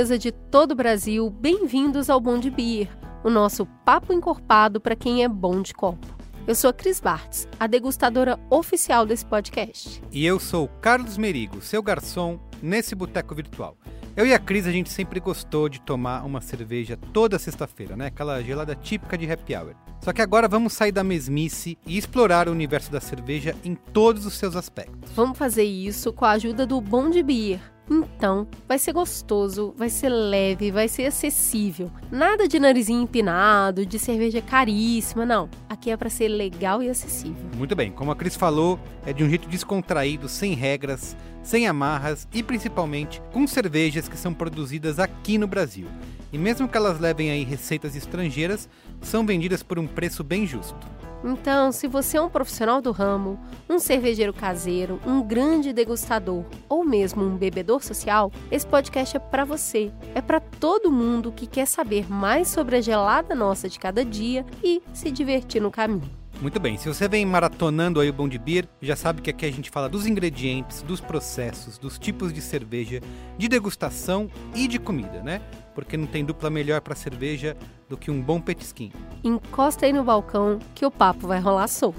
mesa de todo o Brasil, bem-vindos ao Bom de Beer, o nosso papo encorpado para quem é bom de copo. Eu sou a Cris Bartz, a degustadora oficial desse podcast. E eu sou Carlos Merigo, seu garçom nesse boteco virtual. Eu e a Cris, a gente sempre gostou de tomar uma cerveja toda sexta-feira, né? Aquela gelada típica de happy hour. Só que agora vamos sair da mesmice e explorar o universo da cerveja em todos os seus aspectos. Vamos fazer isso com a ajuda do Bom de Beer, então, vai ser gostoso, vai ser leve, vai ser acessível. Nada de narizinho empinado, de cerveja caríssima, não. Aqui é para ser legal e acessível. Muito bem, como a Cris falou, é de um jeito descontraído, sem regras, sem amarras e principalmente com cervejas que são produzidas aqui no Brasil. E mesmo que elas levem aí receitas estrangeiras, são vendidas por um preço bem justo. Então, se você é um profissional do ramo, um cervejeiro caseiro, um grande degustador ou mesmo um bebedor social, esse podcast é para você. É para todo mundo que quer saber mais sobre a gelada nossa de cada dia e se divertir no caminho. Muito bem, se você vem maratonando aí o Bom de Beer, já sabe que aqui a gente fala dos ingredientes, dos processos, dos tipos de cerveja, de degustação e de comida, né? Porque não tem dupla melhor para cerveja do que um bom petisquinho. Encosta aí no balcão que o papo vai rolar solto.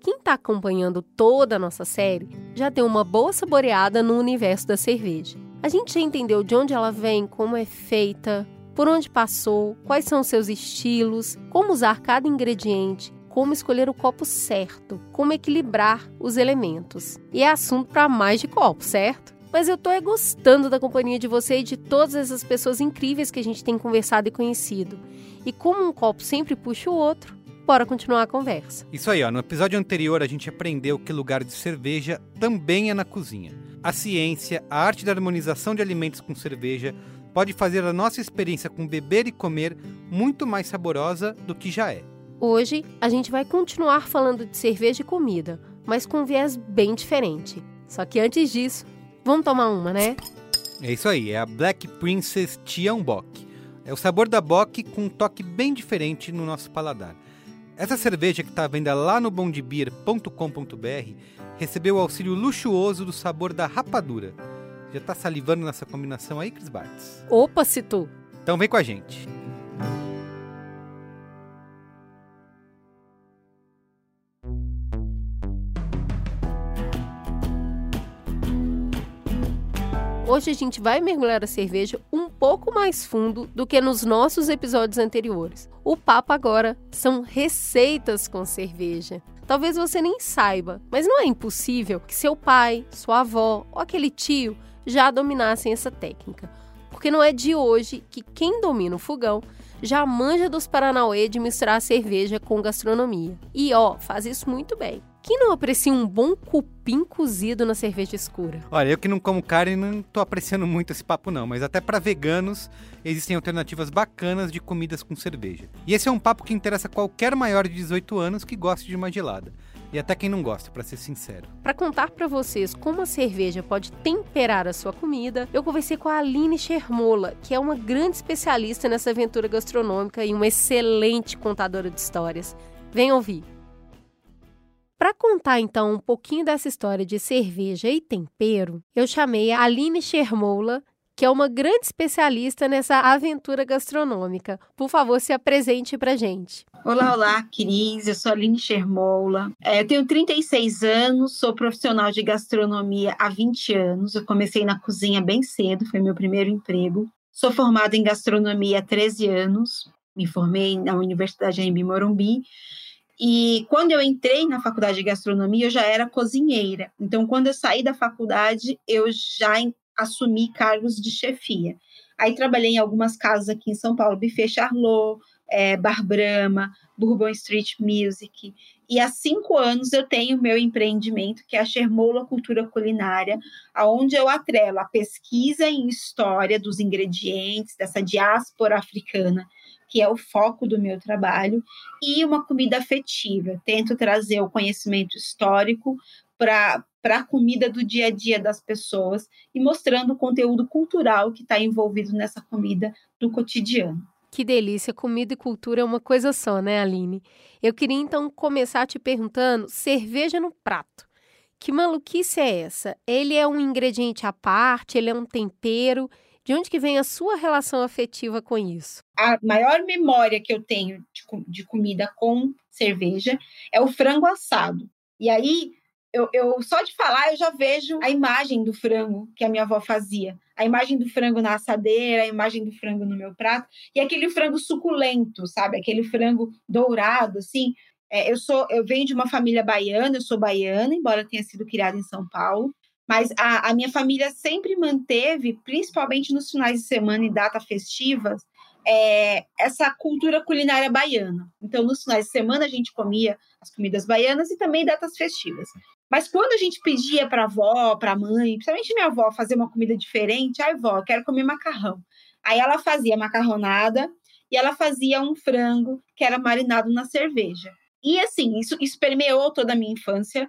Quem está acompanhando toda a nossa série já deu uma boa saboreada no universo da cerveja. A gente já entendeu de onde ela vem, como é feita, por onde passou, quais são seus estilos, como usar cada ingrediente, como escolher o copo certo, como equilibrar os elementos. E é assunto para mais de copo, certo? Mas eu tô é gostando da companhia de você e de todas essas pessoas incríveis que a gente tem conversado e conhecido. E como um copo sempre puxa o outro, bora continuar a conversa. Isso aí, ó. No episódio anterior a gente aprendeu que lugar de cerveja também é na cozinha. A ciência, a arte da harmonização de alimentos com cerveja pode fazer a nossa experiência com beber e comer muito mais saborosa do que já é. Hoje a gente vai continuar falando de cerveja e comida, mas com um viés bem diferente. Só que antes disso, vamos tomar uma, né? É isso aí, é a Black Princess Tian Bock. É o sabor da Bock com um toque bem diferente no nosso paladar. Essa cerveja que está à venda lá no bondebeer.com.br recebeu o auxílio luxuoso do sabor da rapadura já tá salivando nessa combinação aí, Cris Bartz? Opa, se tu! Então vem com a gente. Hoje a gente vai mergulhar a cerveja um pouco mais fundo do que nos nossos episódios anteriores. O papo agora são receitas com cerveja. Talvez você nem saiba, mas não é impossível que seu pai, sua avó ou aquele tio já dominassem essa técnica. Porque não é de hoje que quem domina o fogão já manja dos Paranauê de misturar cerveja com gastronomia. E ó, faz isso muito bem. Quem não aprecia um bom cupim cozido na cerveja escura? Olha, eu que não como carne não tô apreciando muito esse papo não, mas até para veganos existem alternativas bacanas de comidas com cerveja. E esse é um papo que interessa qualquer maior de 18 anos que goste de uma gelada e até quem não gosta, para ser sincero. Para contar para vocês como a cerveja pode temperar a sua comida, eu conversei com a Aline Schermola, que é uma grande especialista nessa aventura gastronômica e uma excelente contadora de histórias. Vem ouvir. Para contar então um pouquinho dessa história de cerveja e tempero, eu chamei a Aline Schermola, que é uma grande especialista nessa aventura gastronômica. Por favor, se apresente para gente. Olá, olá, Cris. Eu sou a Aline Schermola. É, eu tenho 36 anos, sou profissional de gastronomia há 20 anos. Eu comecei na cozinha bem cedo, foi meu primeiro emprego. Sou formada em gastronomia há 13 anos. Me formei na Universidade de Morumbi. E quando eu entrei na faculdade de gastronomia, eu já era cozinheira. Então, quando eu saí da faculdade, eu já assumi cargos de chefia. Aí trabalhei em algumas casas aqui em São Paulo, Buffet Charlot, é, Bar Brahma, Bourbon Street Music. E há cinco anos eu tenho meu empreendimento, que é a Chermoula Cultura Culinária, aonde eu atrelo a pesquisa em história dos ingredientes dessa diáspora africana, que é o foco do meu trabalho, e uma comida afetiva. Tento trazer o conhecimento histórico para a comida do dia a dia das pessoas e mostrando o conteúdo cultural que está envolvido nessa comida do cotidiano. Que delícia! Comida e cultura é uma coisa só, né, Aline? Eu queria então começar te perguntando: cerveja no prato. Que maluquice é essa? Ele é um ingrediente à parte, ele é um tempero. De onde que vem a sua relação afetiva com isso? A maior memória que eu tenho de, de comida com cerveja é o frango assado. E aí, eu, eu, só de falar, eu já vejo a imagem do frango que a minha avó fazia. A imagem do frango na assadeira, a imagem do frango no meu prato. E aquele frango suculento, sabe? Aquele frango dourado, assim. É, eu sou, eu venho de uma família baiana, eu sou baiana, embora tenha sido criada em São Paulo. Mas a, a minha família sempre manteve, principalmente nos finais de semana e datas festivas, é, essa cultura culinária baiana. Então, nos finais de semana, a gente comia as comidas baianas e também datas festivas. Mas quando a gente pedia para a avó, para a mãe, principalmente minha avó, fazer uma comida diferente, ai, vó, quero comer macarrão. Aí ela fazia macarronada e ela fazia um frango que era marinado na cerveja. E assim, isso, isso permeou toda a minha infância.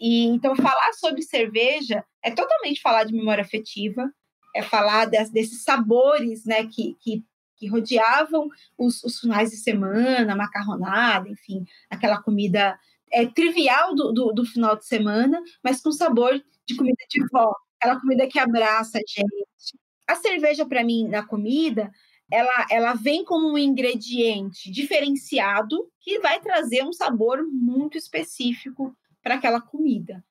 E então falar sobre cerveja é totalmente falar de memória afetiva, é falar des, desses sabores, né, que, que, que rodeavam os, os, finais de semana, macarronada, enfim, aquela comida é, trivial do, do, do, final de semana, mas com sabor de comida de vó, aquela comida que abraça a gente. A cerveja, para mim, na comida, ela, ela vem como um ingrediente diferenciado que vai trazer um sabor muito específico para aquela comida.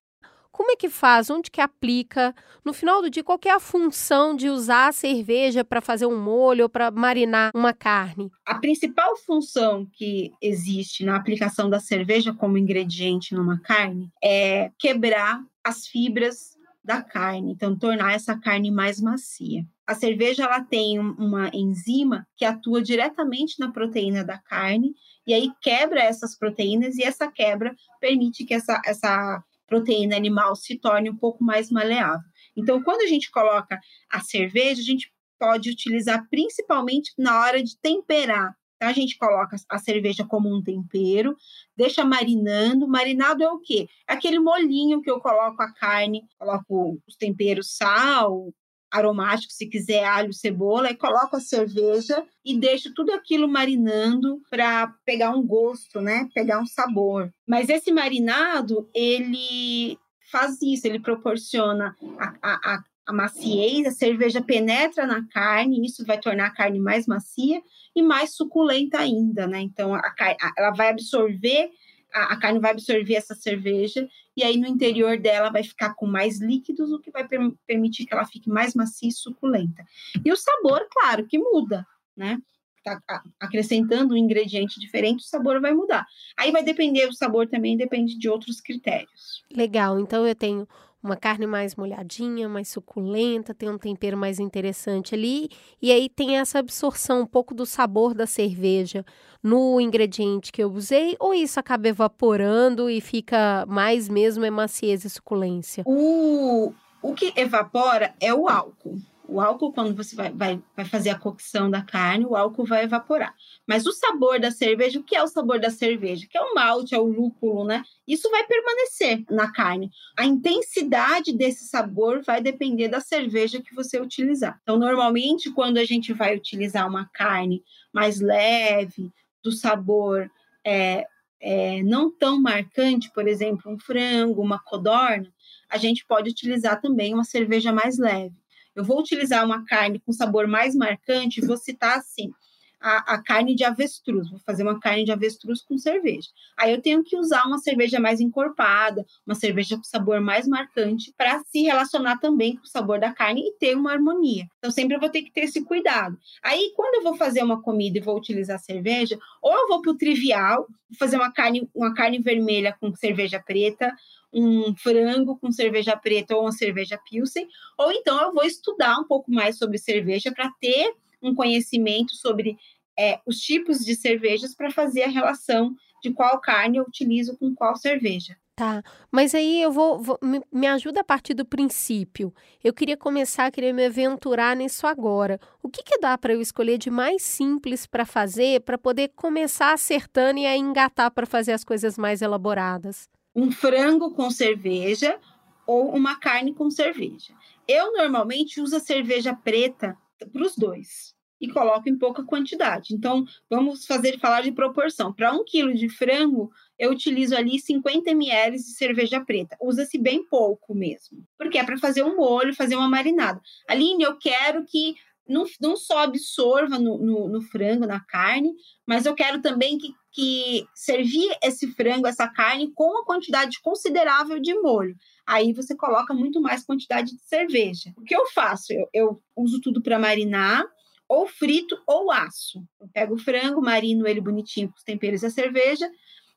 Como é que faz? Onde que aplica? No final do dia, qual é a função de usar a cerveja para fazer um molho ou para marinar uma carne? A principal função que existe na aplicação da cerveja como ingrediente numa carne é quebrar as fibras da carne, então tornar essa carne mais macia. A cerveja ela tem uma enzima que atua diretamente na proteína da carne e aí quebra essas proteínas e essa quebra permite que essa, essa proteína animal se torne um pouco mais maleável. Então, quando a gente coloca a cerveja, a gente pode utilizar principalmente na hora de temperar. A gente coloca a cerveja como um tempero, deixa marinando. Marinado é o quê? É aquele molinho que eu coloco a carne, coloco os temperos, sal, aromático, se quiser alho, cebola, e coloco a cerveja e deixo tudo aquilo marinando para pegar um gosto, né? Pegar um sabor. Mas esse marinado, ele faz isso, ele proporciona a, a, a maciez, a cerveja penetra na carne, isso vai tornar a carne mais macia e mais suculenta ainda, né? Então, a, a, ela vai absorver a, a, carne vai absorver essa cerveja e aí no interior dela vai ficar com mais líquidos, o que vai per permitir que ela fique mais macia e suculenta. E o sabor, claro, que muda, né? Tá acrescentando um ingrediente diferente, o sabor vai mudar. Aí vai depender, o sabor também depende de outros critérios. Legal, então eu tenho uma carne mais molhadinha, mais suculenta, tem um tempero mais interessante ali, e aí tem essa absorção um pouco do sabor da cerveja no ingrediente que eu usei, ou isso acaba evaporando e fica mais mesmo é maciez e suculência? O, o que evapora é o álcool. O álcool, quando você vai, vai, vai fazer a cocção da carne, o álcool vai evaporar. Mas o sabor da cerveja, o que é o sabor da cerveja? Que é o malte, é o lúpulo, né? Isso vai permanecer na carne. A intensidade desse sabor vai depender da cerveja que você utilizar. Então, normalmente, quando a gente vai utilizar uma carne mais leve, do sabor é, é, não tão marcante, por exemplo, um frango, uma codorna, a gente pode utilizar também uma cerveja mais leve eu vou utilizar uma carne com sabor mais marcante, vou citar assim, a, a, carne de avestruz, vou fazer uma carne de avestruz com cerveja. Aí eu tenho que usar uma cerveja mais encorpada, uma cerveja com sabor mais marcante, para se relacionar também com o sabor da carne e ter uma harmonia. Então sempre eu vou ter que ter esse cuidado. Aí quando eu vou fazer uma comida e vou utilizar cerveja, ou eu vou para o trivial, vou fazer uma carne, uma carne vermelha com cerveja preta, um frango com cerveja preta ou uma cerveja pilsen, ou então eu vou estudar um pouco mais sobre cerveja para ter um conhecimento sobre é, os tipos de cervejas para fazer a relação de qual carne eu utilizo com qual cerveja. Tá, mas aí eu vou, vou me, me, ajuda a partir do princípio. Eu queria começar, queria me aventurar nisso agora. O que, que dá para eu escolher de mais simples para fazer, para poder começar acertando e aí engatar para fazer as coisas mais elaboradas? um frango com cerveja ou uma carne com cerveja. Eu normalmente uso a cerveja preta para os dois. e coloco em pouca quantidade. Então, vamos fazer falar de proporção. Para um quilo de frango, eu utilizo ali 50 ml de cerveja preta. Usa-se bem pouco mesmo, porque é para fazer um molho, fazer uma marinada. Aline, eu quero que não, não só absorva no, no, no, frango, na carne, mas eu quero também que, que servir esse frango, essa carne, com uma quantidade considerável de molho. Aí você coloca muito mais quantidade de cerveja. O que eu faço? Eu, eu uso tudo para marinar, ou frito ou aço. Eu pego o frango, marino ele bonitinho com os temperos e a cerveja,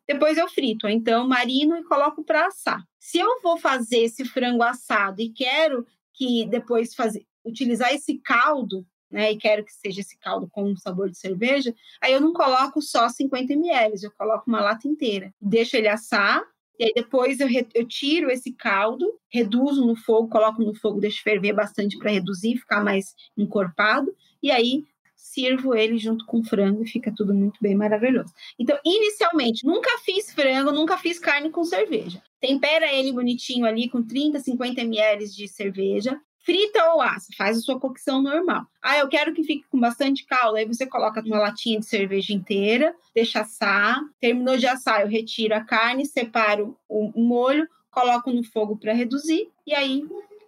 depois eu frito. Então, marino e coloco para assar. Se eu vou fazer esse frango assado e quero que depois fazer, utilizar esse caldo, né, e quero que seja esse caldo com um sabor de cerveja, aí eu não coloco só 50 ml, eu coloco uma lata inteira. Deixo ele assar, e aí depois eu, eu tiro esse caldo, reduzo no fogo, coloco no fogo, deixo ferver bastante para reduzir, ficar mais encorpado, e aí sirvo ele junto com frango e fica tudo muito bem maravilhoso. Então, inicialmente, nunca fiz frango, nunca fiz carne com cerveja. Tempera ele bonitinho ali com 30, 50 ml de cerveja. Frita ou assa, faz a sua cocção normal. Ah, eu quero que fique com bastante caldo. Aí você coloca uma latinha de cerveja inteira, deixa assar. Terminou de assar, eu retiro a carne, separo o molho, coloco no fogo para reduzir e aí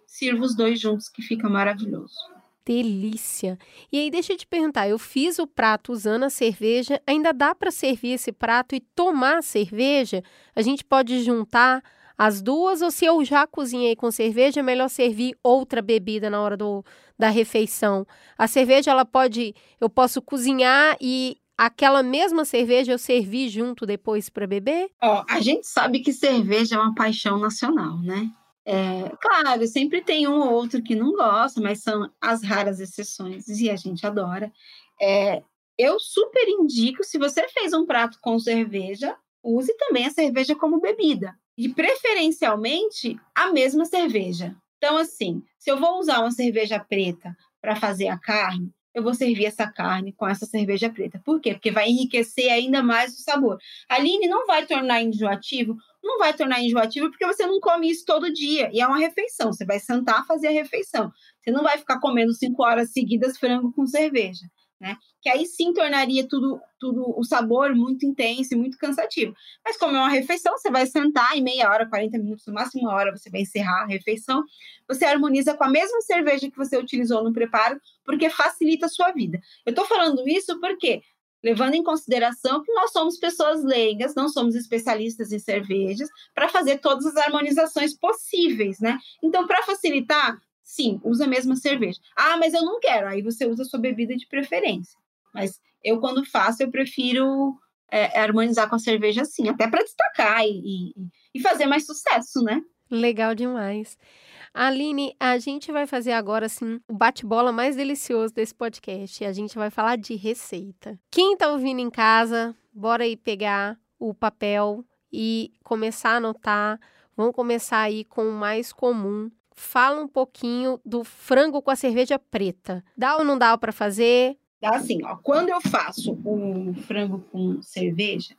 sirvo os dois juntos, que fica maravilhoso delícia. E aí, deixa eu te perguntar: eu fiz o prato usando a cerveja, ainda dá para servir esse prato e tomar a cerveja? A gente pode juntar as duas, ou se eu já cozinhei com cerveja, é melhor servir outra bebida na hora do, da refeição. A cerveja, ela pode, eu posso cozinhar e aquela mesma cerveja eu servir junto depois para beber? Ó, a gente sabe que cerveja é uma paixão nacional, né? É, claro, sempre tem um ou outro que não gosta, mas são as raras exceções e a gente adora. É, eu super indico, se você fez um prato com cerveja, use também a cerveja como bebida. E preferencialmente a mesma cerveja. Então, assim, se eu vou usar uma cerveja preta para fazer a carne, eu vou servir essa carne com essa cerveja preta. Por quê? Porque vai enriquecer ainda mais o sabor. A Aline não vai tornar enjoativo não vai tornar enjoativo porque você não come isso todo dia. E é uma refeição. Você vai sentar fazer a refeição. Você não vai ficar comendo cinco horas seguidas frango com cerveja. Né? Que aí sim tornaria tudo, tudo o sabor muito intenso e muito cansativo. Mas como é uma refeição, você vai sentar em meia hora, 40 minutos, no máximo uma hora, você vai encerrar a refeição. Você harmoniza com a mesma cerveja que você utilizou no preparo, porque facilita a sua vida. Eu estou falando isso porque levando em consideração que nós somos pessoas leigas, não somos especialistas em cervejas, para fazer todas as harmonizações possíveis, né? Então, para facilitar, sim, usa a mesma cerveja. Ah, mas eu não quero, aí você usa a sua bebida de preferência. Mas eu, quando faço, eu prefiro é, harmonizar com a cerveja assim, até para destacar e, e, e fazer mais sucesso, né? Legal demais. Aline, a gente vai fazer agora assim o bate-bola mais delicioso desse podcast. A gente vai falar de receita. Quem tá ouvindo em casa, bora aí pegar o papel e começar a anotar. Vamos começar aí com o mais comum. Fala um pouquinho do frango com a cerveja preta. Dá ou não dá para fazer? Dá assim, ó. Quando eu faço o frango com cerveja,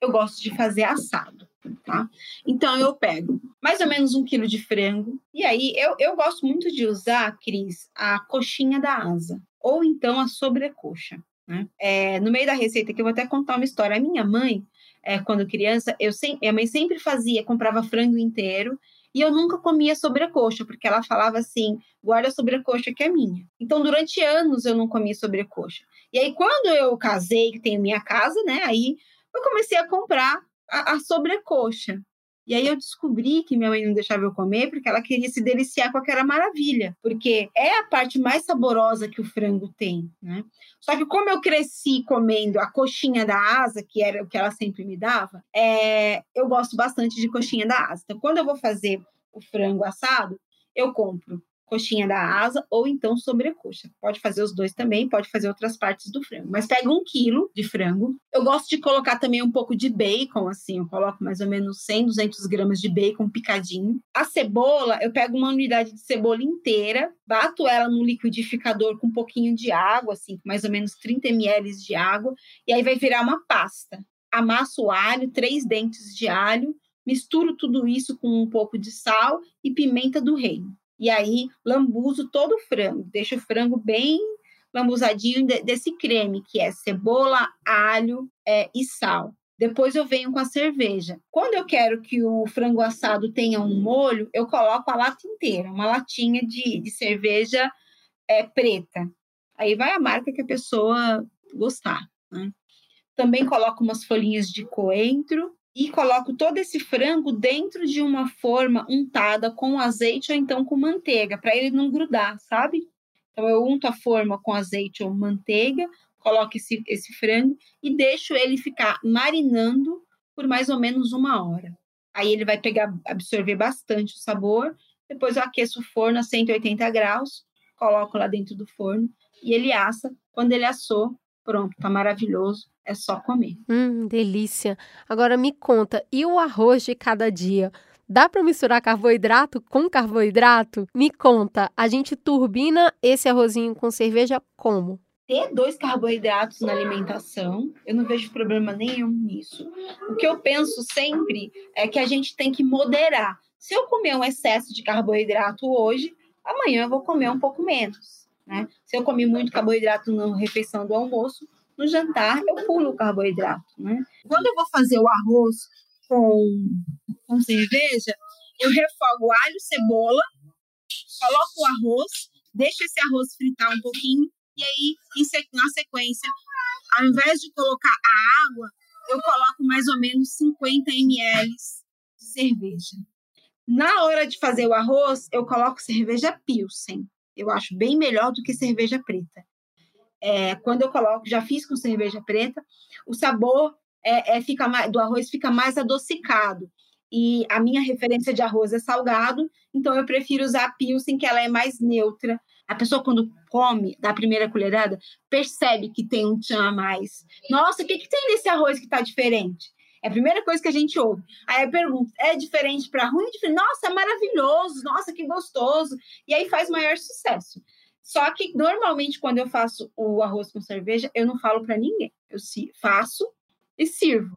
eu gosto de fazer assado tá? Então eu pego mais ou menos um quilo de frango, e aí eu, eu gosto muito de usar, Cris, a coxinha da asa, ou então a sobrecoxa. Né? É, no meio da receita, que eu vou até contar uma história. A minha mãe, é, quando criança, eu sempre, minha mãe sempre fazia, comprava frango inteiro, e eu nunca comia sobrecoxa, porque ela falava assim: guarda a sobrecoxa que é minha. Então, durante anos eu não comia sobrecoxa. E aí, quando eu casei, que tenho minha casa, né? Aí eu comecei a comprar a, a sobrecoxa. E aí eu descobri que minha mãe não deixava eu comer porque ela queria se deliciar com aquela maravilha, porque é a parte mais saborosa que o frango tem, né? Só que como eu cresci comendo a coxinha da asa, que era o que ela sempre me dava, é, eu gosto bastante de coxinha da asa. Então, quando eu vou fazer o frango assado, eu compro coxinha da asa ou então sobrecoxa. Pode fazer os dois também, pode fazer outras partes do frango. Mas pega um quilo de frango. Eu gosto de colocar também um pouco de bacon, assim, eu coloco mais ou menos 100, 200 gramas de bacon picadinho. A cebola, eu pego uma unidade de cebola inteira, bato ela no liquidificador com um pouquinho de água, assim, mais ou menos 30 ml de água, e aí vai virar uma pasta. Amasso o alho, três dentes de alho, misturo tudo isso com um pouco de sal e pimenta do reino. E aí lambuzo todo o frango, deixo o frango bem lambuzadinho de, desse creme, que é cebola, alho é, e sal. Depois eu venho com a cerveja. Quando eu quero que o frango assado tenha um molho, eu coloco a lata inteira, uma latinha de, de cerveja é, preta. Aí vai a marca que a pessoa gostar. Né? Também coloco umas folhinhas de coentro e coloco todo esse frango dentro de uma forma untada com azeite ou então com manteiga, para ele não grudar, sabe? Então eu unto a forma com azeite ou manteiga, coloco esse, esse frango e deixo ele ficar marinando por mais ou menos uma hora. Aí ele vai pegar, absorver bastante o sabor. Depois eu aqueço o forno a 180 graus, coloco lá dentro do forno e ele assa. Quando ele assou, pronto, tá maravilhoso. É só comer. Hum, delícia. Agora me conta, e o arroz de cada dia? Dá para misturar carboidrato com carboidrato? Me conta, a gente turbina esse arrozinho com cerveja como? ter dois carboidratos na alimentação, eu não vejo problema nenhum nisso. O que eu penso sempre é que a gente tem que moderar. Se eu comer um excesso de carboidrato hoje, amanhã eu vou comer um pouco menos. Né? Se eu comi muito carboidrato na refeição do almoço, no jantar eu pulo o carboidrato. Né? Quando eu vou fazer o arroz com, com cerveja, eu refogo alho, cebola, coloco o arroz, deixo esse arroz fritar um pouquinho e aí, na sequência, ao invés de colocar a água, eu coloco mais ou menos 50 ml de cerveja. Na hora de fazer o arroz, eu coloco cerveja Pilsen. Eu acho bem melhor do que cerveja preta. É, quando eu coloco, já fiz com cerveja preta, o sabor é, é, fica mais, do arroz fica mais adocicado. E a minha referência de arroz é salgado, então eu prefiro usar a Pilsen, que ela é mais neutra a pessoa, quando come da primeira colherada, percebe que tem um tchan a mais. Nossa, o que, que tem nesse arroz que está diferente? É a primeira coisa que a gente ouve. Aí eu pergunto: é diferente para ruim? Nossa, é maravilhoso, nossa, que gostoso. E aí faz maior sucesso. Só que normalmente, quando eu faço o arroz com cerveja, eu não falo para ninguém. Eu faço e sirvo.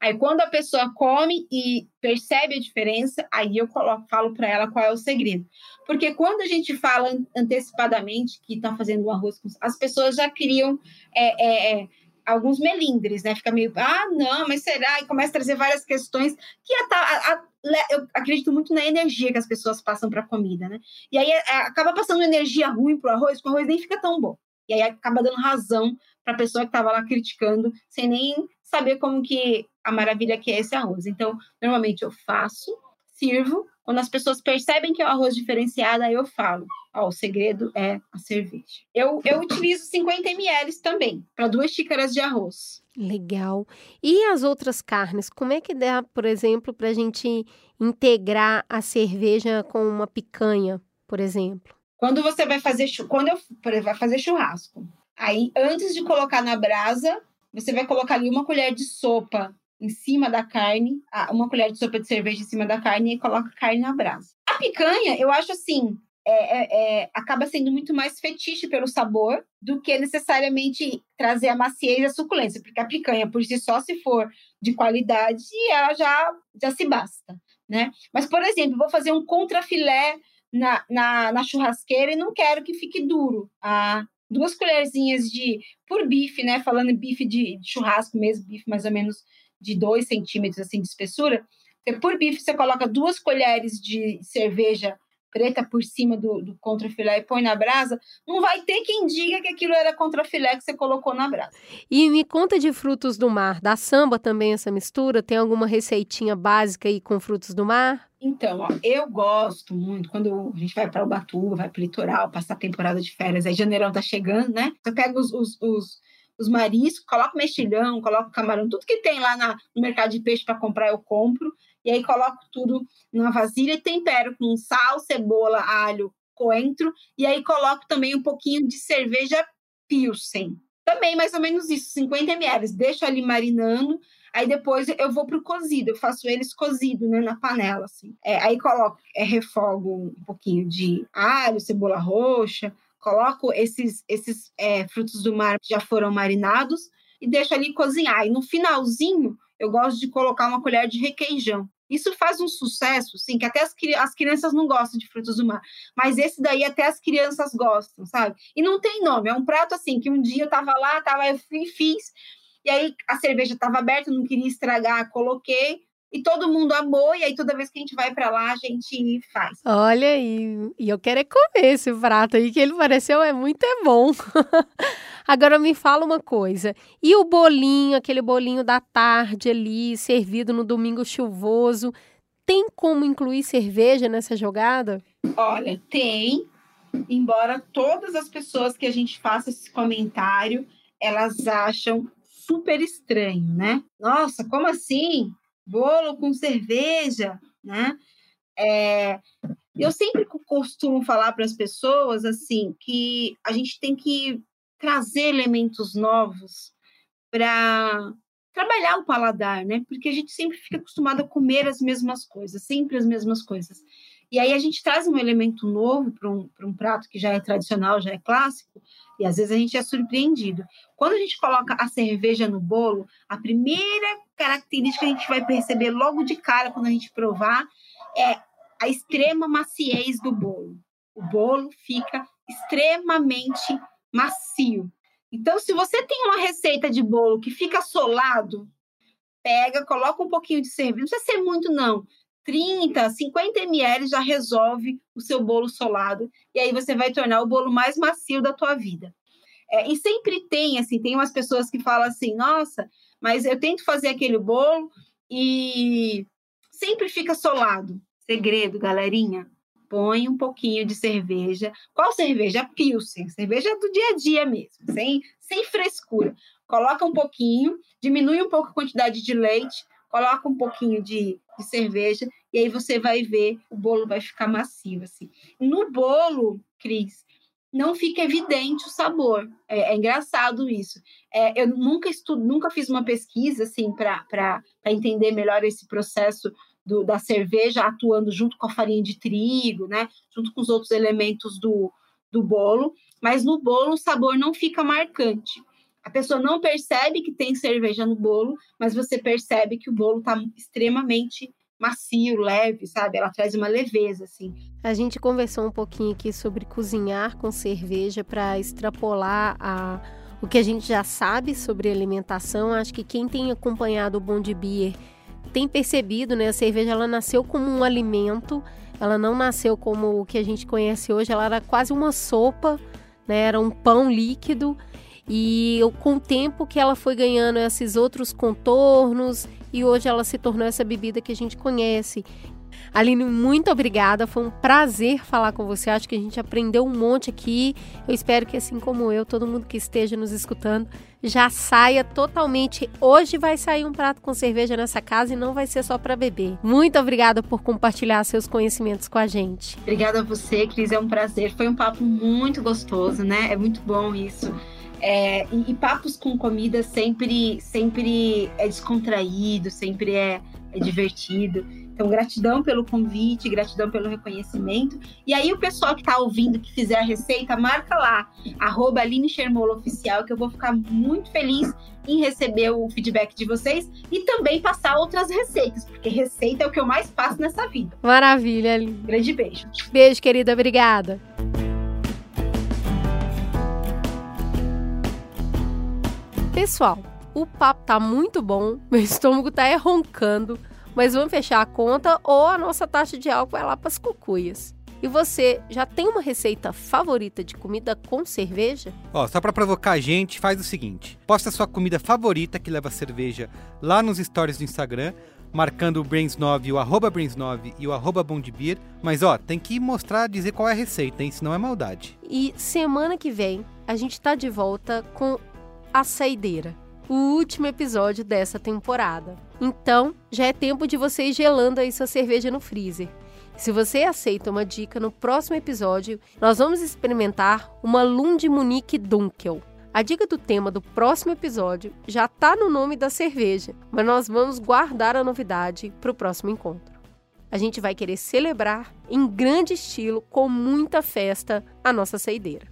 Aí, quando a pessoa come e percebe a diferença, aí eu coloco, falo para ela qual é o segredo. Porque quando a gente fala antecipadamente que está fazendo um arroz com... As pessoas já criam é, é, é, alguns melindres, né? Fica meio, ah, não, mas será? E começa a trazer várias questões que a, a, a, eu acredito muito na energia que as pessoas passam para a comida, né? E aí é, acaba passando energia ruim para o arroz, que o arroz nem fica tão bom. E aí acaba dando razão para a pessoa que estava lá criticando, sem nem saber como que a maravilha que é esse arroz. Então, normalmente eu faço, sirvo. Quando as pessoas percebem que é o arroz diferenciado, aí eu falo: ó, o segredo é a cerveja. Eu, eu utilizo 50 ml também, para duas xícaras de arroz. Legal. E as outras carnes? Como é que dá, por exemplo, para a gente integrar a cerveja com uma picanha, por exemplo? Quando você vai fazer, quando eu vai fazer churrasco, aí antes de colocar na brasa, você vai colocar ali uma colher de sopa em cima da carne, uma colher de sopa de cerveja em cima da carne e coloca a carne na brasa. A picanha, eu acho assim, é, é, é, acaba sendo muito mais fetiche pelo sabor do que necessariamente trazer a maciez e a suculência, porque a picanha, por si só, se for de qualidade, ela já, já se basta, né? Mas, por exemplo, vou fazer um contrafilé na, na, na churrasqueira e não quero que fique duro. Ah, duas colherzinhas de por bife, né? Falando bife de, de churrasco mesmo, bife mais ou menos de 2 centímetros assim de espessura. Você, por bife, você coloca duas colheres de cerveja preta por cima do, do contrafilé e põe na brasa, não vai ter quem diga que aquilo era contrafilé que você colocou na brasa. E me conta de frutos do mar. Da samba também essa mistura? Tem alguma receitinha básica aí com frutos do mar? Então, ó, eu gosto muito quando a gente vai para o Ubatuba, vai para o litoral, passar a temporada de férias, aí janeirão tá chegando, né? Eu pego os, os, os, os mariscos, coloco mexilhão, coloco camarão, tudo que tem lá na, no mercado de peixe para comprar eu compro, e aí coloco tudo numa vasilha e tempero com sal, cebola, alho, coentro, e aí coloco também um pouquinho de cerveja Pilsen. Também mais ou menos isso, 50 ml. Deixo ali marinando, Aí depois eu vou pro cozido, eu faço eles cozido, né, na panela, assim. É, aí coloco, é, refogo um pouquinho de alho, cebola roxa, coloco esses, esses é, frutos do mar que já foram marinados e deixo ali cozinhar. E no finalzinho eu gosto de colocar uma colher de requeijão. Isso faz um sucesso, sim, que até as, as crianças não gostam de frutos do mar. Mas esse daí até as crianças gostam, sabe? E não tem nome, é um prato assim, que um dia eu tava lá, tava, eu fiz, e aí a cerveja estava aberta, não queria estragar, coloquei. E todo mundo amou, e aí toda vez que a gente vai para lá, a gente faz. Olha aí, e eu quero é comer esse prato aí, que ele pareceu é muito é bom. Agora me fala uma coisa, e o bolinho, aquele bolinho da tarde ali, servido no domingo chuvoso, tem como incluir cerveja nessa jogada? Olha, tem, embora todas as pessoas que a gente faça esse comentário, elas acham super estranho, né? Nossa, como assim? Bolo com cerveja, né? É, eu sempre costumo falar para as pessoas assim que a gente tem que trazer elementos novos para trabalhar o paladar, né? Porque a gente sempre fica acostumado a comer as mesmas coisas, sempre as mesmas coisas. E aí a gente traz um elemento novo para um, um prato que já é tradicional, já é clássico, e às vezes a gente é surpreendido. Quando a gente coloca a cerveja no bolo, a primeira característica que a gente vai perceber logo de cara quando a gente provar é a extrema maciez do bolo. O bolo fica extremamente macio. Então, se você tem uma receita de bolo que fica solado, pega, coloca um pouquinho de cerveja, não precisa ser muito não, 30, 50 ml já resolve o seu bolo solado e aí você vai tornar o bolo mais macio da tua vida. É, e sempre tem, assim, tem umas pessoas que falam assim, nossa, mas eu tento fazer aquele bolo e sempre fica solado. Segredo, galerinha, põe um pouquinho de cerveja. Qual cerveja? Pilsen, cerveja do dia a dia mesmo, sem, sem frescura. Coloca um pouquinho, diminui um pouco a quantidade de leite, coloca um pouquinho de, de cerveja e aí você vai ver, o bolo vai ficar macio, assim. No bolo, Cris, não fica evidente o sabor. É, é engraçado isso. É, eu nunca estudo, nunca fiz uma pesquisa assim para entender melhor esse processo do, da cerveja atuando junto com a farinha de trigo, né? Junto com os outros elementos do, do bolo. Mas no bolo o sabor não fica marcante. A pessoa não percebe que tem cerveja no bolo, mas você percebe que o bolo está extremamente macio, leve, sabe? Ela traz uma leveza, assim. A gente conversou um pouquinho aqui sobre cozinhar com cerveja para extrapolar a, o que a gente já sabe sobre alimentação. Acho que quem tem acompanhado o Bom de Beer tem percebido, né? A cerveja ela nasceu como um alimento, ela não nasceu como o que a gente conhece hoje, ela era quase uma sopa, né? Era um pão líquido. E com o tempo que ela foi ganhando esses outros contornos e hoje ela se tornou essa bebida que a gente conhece. Aline, muito obrigada. Foi um prazer falar com você. Acho que a gente aprendeu um monte aqui. Eu espero que, assim como eu, todo mundo que esteja nos escutando já saia totalmente. Hoje vai sair um prato com cerveja nessa casa e não vai ser só para beber. Muito obrigada por compartilhar seus conhecimentos com a gente. Obrigada a você, Cris. É um prazer. Foi um papo muito gostoso, né? É muito bom isso. É, e, e, papos com comida sempre, sempre é descontraído, sempre é, é divertido. Então, gratidão pelo convite, gratidão pelo reconhecimento. E aí, o pessoal que está ouvindo, que fizer a receita, marca lá, arroba Aline Oficial, que eu vou ficar muito feliz em receber o feedback de vocês e também passar outras receitas, porque receita é o que eu mais faço nessa vida. Maravilha, Aline. Grande beijo. Beijo, querida. Obrigada. Pessoal, o papo tá muito bom, meu estômago tá roncando, mas vamos fechar a conta ou a nossa taxa de álcool vai lá para as cucuias. E você já tem uma receita favorita de comida com cerveja? Ó, só para provocar a gente, faz o seguinte: posta sua comida favorita que leva cerveja lá nos stories do Instagram, marcando o Brains9, o arroba Brains9 e o arroba Bondbeer. Mas ó, tem que mostrar, dizer qual é a receita, hein? Senão é maldade. E semana que vem a gente tá de volta com a Saideira, o último episódio dessa temporada. Então, já é tempo de você ir gelando aí sua cerveja no freezer. Se você aceita uma dica no próximo episódio, nós vamos experimentar uma Lund Munique Dunkel. A dica do tema do próximo episódio já está no nome da cerveja, mas nós vamos guardar a novidade para o próximo encontro. A gente vai querer celebrar em grande estilo, com muita festa, a nossa saideira.